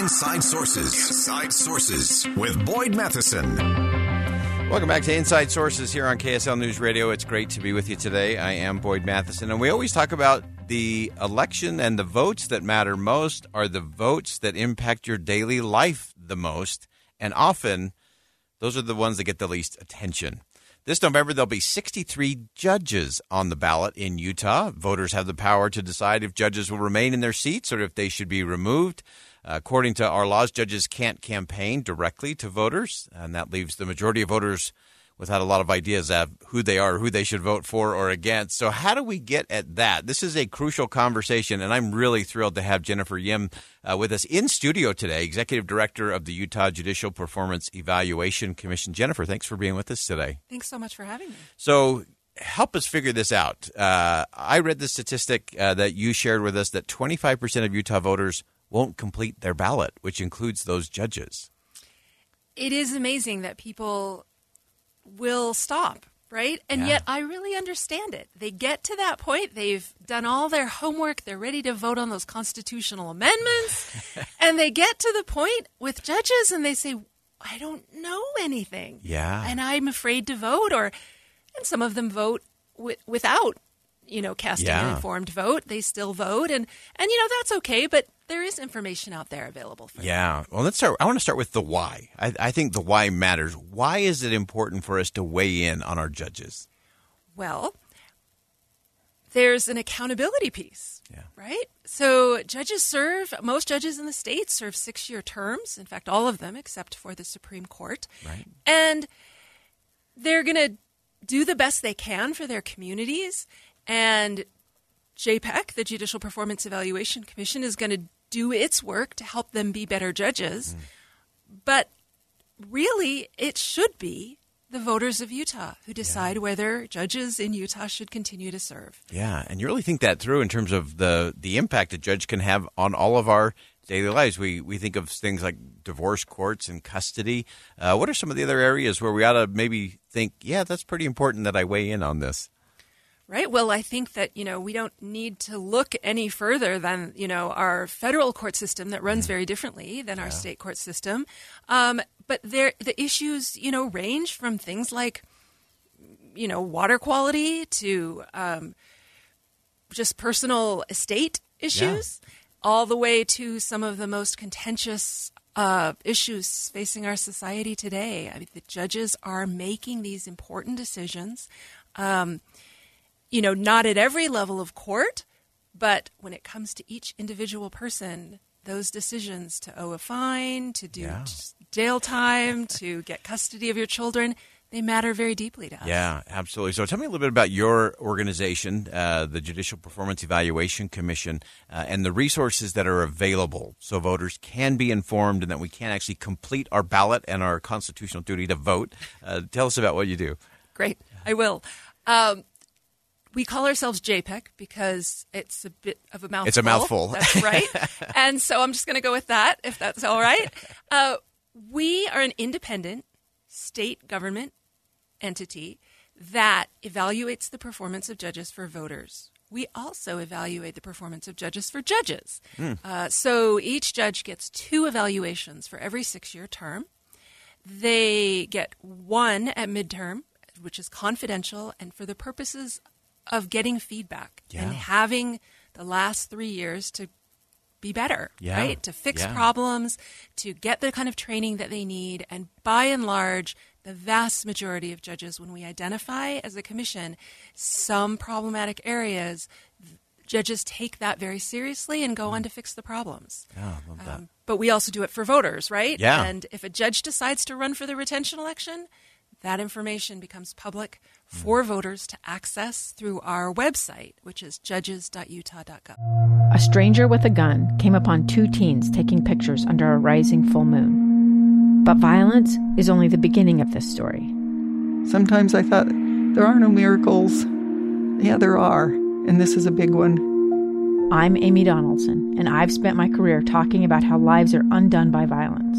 Inside Sources. Inside Sources with Boyd Matheson. Welcome back to Inside Sources here on KSL News Radio. It's great to be with you today. I am Boyd Matheson, and we always talk about the election and the votes that matter most are the votes that impact your daily life the most, and often those are the ones that get the least attention. This November, there'll be 63 judges on the ballot in Utah. Voters have the power to decide if judges will remain in their seats or if they should be removed. According to our laws, judges can't campaign directly to voters, and that leaves the majority of voters without a lot of ideas of who they are, who they should vote for or against. So, how do we get at that? This is a crucial conversation, and I'm really thrilled to have Jennifer Yim uh, with us in studio today, Executive Director of the Utah Judicial Performance Evaluation Commission. Jennifer, thanks for being with us today. Thanks so much for having me. So, help us figure this out. Uh, I read the statistic uh, that you shared with us that 25% of Utah voters won't complete their ballot, which includes those judges. It is amazing that people will stop, right? And Yeah. yet I really understand it. They get to that point, they've done all their homework, they're ready to vote on those constitutional amendments, and they get to the point with judges and they say, I don't know anything. Yeah. And I'm afraid to vote or and some of them vote wi- without you know casting an informed vote they still vote and and you know that's okay but there is information out there available for them. Yeah. Well, let's start. I want to start with the why. I, I think the why matters. Why is it important for us to weigh in on our judges? Well, there's an accountability piece, Yeah. right? So judges serve, most judges in the state serve six year terms. In fact, all of them except for the Supreme Court. Right. And they're going to do the best they can for their communities. And JPEC, the Judicial Performance Evaluation Commission, is going to do its work to help them be better judges. But really, it should be the voters of Utah who decide whether judges in Utah should continue to serve. Yeah, and you really think that through in terms of the the impact a judge can have on all of our daily lives. We we think of things like divorce courts and custody. Uh, what are some of the other areas where we ought to maybe think, yeah, that's pretty important that I weigh in on this? Right. Well, I think that, you know, we don't need to look any further than, you know, our federal court system that runs very differently than our state court system. Um, but there, the issues, you know, range from things like, you know, water quality to um, just personal estate issues, all the way to some of the most contentious uh, issues facing our society today. I mean, the judges are making these important decisions. Um, you know, not at every level of court, but when it comes to each individual person, those decisions to owe a fine, to do Yeah. jail time, to get custody of your children, they matter very deeply to us. Yeah, absolutely. So tell me a little bit about your organization, uh, the Judicial Performance Evaluation Commission, uh, and the resources that are available so voters can be informed and that we can actually complete our ballot and our constitutional duty to vote. Uh, tell us about what you do. Great, I will. Um, we call ourselves JPEC because it's a bit of a mouthful. It's a mouthful. That's right. and so I'm just going to go with that, if that's all right. Uh, we are an independent state government entity that evaluates the performance of judges for voters. We also evaluate the performance of judges for judges. Uh, so each judge gets two evaluations for every six year term. They get one at midterm, which is confidential and for the purposes of getting feedback and having the last three years to be better, Yeah. right? To fix Yeah. problems, to get the kind of training that they need. And by and large, the vast majority of judges, when we identify as a commission some problematic areas, judges take that very seriously and go on to fix the problems. Oh, I love that. Um, but we also do it for voters, right? Yeah. And if a judge decides to run for the retention election, that information becomes public for hmm. voters to access through our website, which is judges.utah.gov. A stranger with a gun came upon two teens taking pictures under a rising full moon. But violence is only the beginning of this story. Sometimes I thought, there are no miracles. Yeah, there are, and this is a big one. I'm Amy Donaldson, and I've spent my career talking about how lives are undone by violence.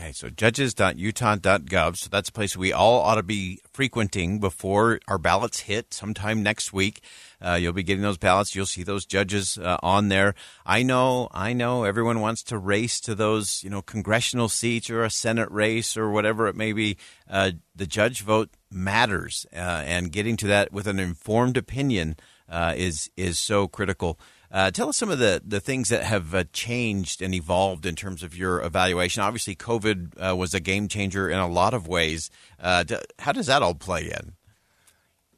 Okay, so judges.utah.gov. So that's a place we all ought to be frequenting before our ballots hit sometime next week. Uh, you'll be getting those ballots. You'll see those judges uh, on there. I know, I know everyone wants to race to those, you know, congressional seats or a Senate race or whatever it may be. Uh, the judge vote matters, uh, and getting to that with an informed opinion uh, is is so critical. Uh, tell us some of the, the things that have uh, changed and evolved in terms of your evaluation. Obviously, COVID uh, was a game changer in a lot of ways. Uh, d- how does that all play in?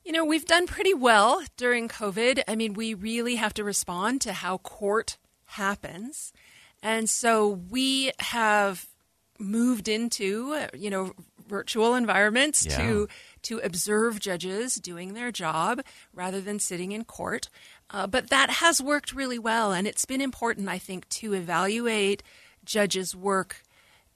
You know, we've done pretty well during COVID. I mean, we really have to respond to how court happens. And so we have moved into, you know, virtual environments Yeah. to to observe judges doing their job rather than sitting in court. Uh, but that has worked really well, and it's been important, I think, to evaluate judges' work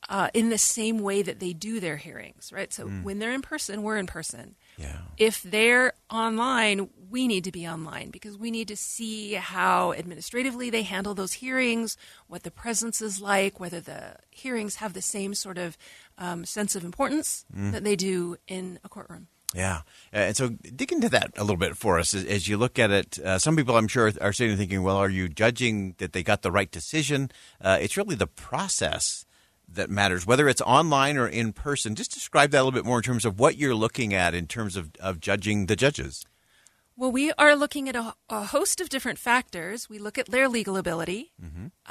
uh, in the same way that they do their hearings, right? So when they're in person, we're in person. Yeah. If they're online, we need to be online because we need to see how administratively they handle those hearings, what the presence is like, whether the hearings have the same sort of um, sense of importance that they do in a courtroom. Yeah, Uh, and so dig into that a little bit for us as, as you look at it. Uh, some people, I'm sure, are sitting thinking, "Well, are you judging that they got the right decision?" Uh, it's really the process that matters, whether it's online or in person. Just describe that a little bit more in terms of what you're looking at in terms of, of judging the judges. Well, we are looking at a, a host of different factors. We look at their legal ability,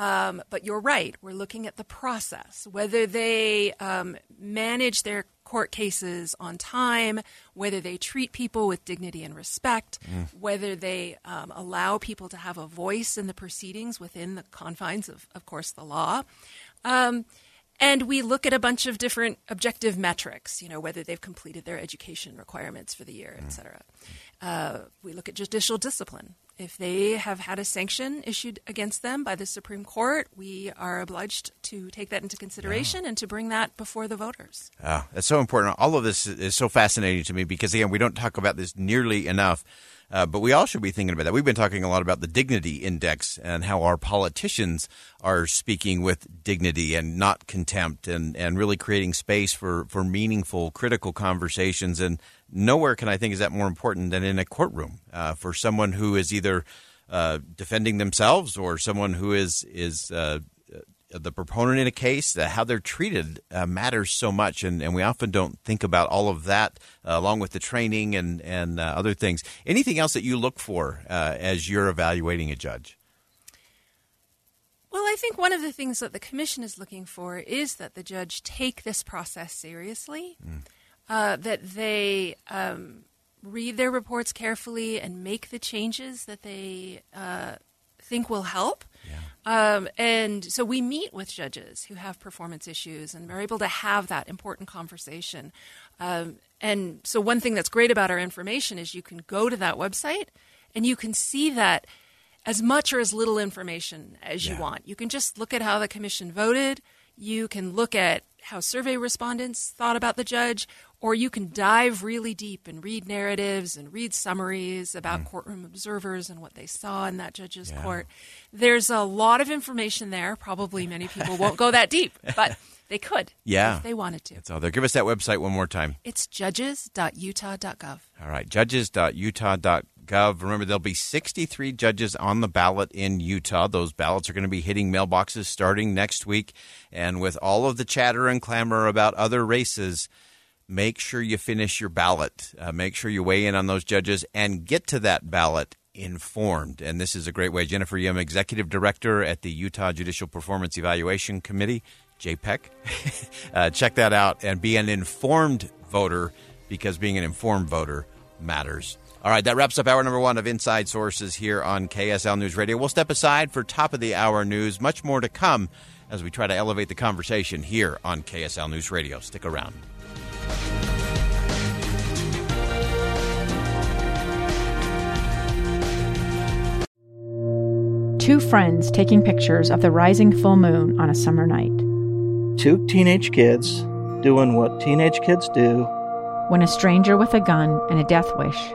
um, but you're right. We're looking at the process, whether they um, manage their court cases on time, whether they treat people with dignity and respect, whether they um, allow people to have a voice in the proceedings within the confines of, of course, the law. Um, and we look at a bunch of different objective metrics, you know, whether they've completed their education requirements for the year, et cetera. Uh, we look at judicial discipline. If they have had a sanction issued against them by the Supreme Court, we are obliged to take that into consideration and to bring that before the voters. Ah, that's so important. All of this is so fascinating to me because, again, we don't talk about this nearly enough. Uh, but we all should be thinking about that. We've been talking a lot about the dignity index and how our politicians are speaking with dignity and not contempt and, and really creating space for, for meaningful, critical conversations. And nowhere can I think is that more important than in a courtroom uh, for someone who is either uh, defending themselves or someone who is, is uh, the proponent in a case, uh, how they're treated uh, matters so much, and, and we often don't think about all of that uh, along with the training and and uh, other things. Anything else that you look for uh, as you're evaluating a judge? Well, I think one of the things that the commission is looking for is that the judge take this process seriously, uh, that they um, read their reports carefully and make the changes that they uh, think will help. Um, and so we meet with judges who have performance issues and we're able to have that important conversation. Um, and so, one thing that's great about our information is you can go to that website and you can see that as much or as little information as you want. You can just look at how the commission voted. You can look at how survey respondents thought about the judge, or you can dive really deep and read narratives and read summaries about hmm. courtroom observers and what they saw in that judge's court. There's a lot of information there. Probably many people won't go that deep, but they could Yeah. if they wanted to. It's all there. Give us that website one more time. It's judges.utah.gov. All right, judges.utah.gov. Remember, there'll be 63 judges on the ballot in Utah. Those ballots are going to be hitting mailboxes starting next week. And with all of the chatter and clamor about other races, make sure you finish your ballot. Uh, make sure you weigh in on those judges and get to that ballot informed. And this is a great way. Jennifer Yim, Executive Director at the Utah Judicial Performance Evaluation Committee, JPEC. uh, check that out and be an informed voter because being an informed voter matters All right, that wraps up hour number one of Inside Sources here on KSL News Radio. We'll step aside for top of the hour news. Much more to come as we try to elevate the conversation here on KSL News Radio. Stick around. Two friends taking pictures of the rising full moon on a summer night. Two teenage kids doing what teenage kids do. When a stranger with a gun and a death wish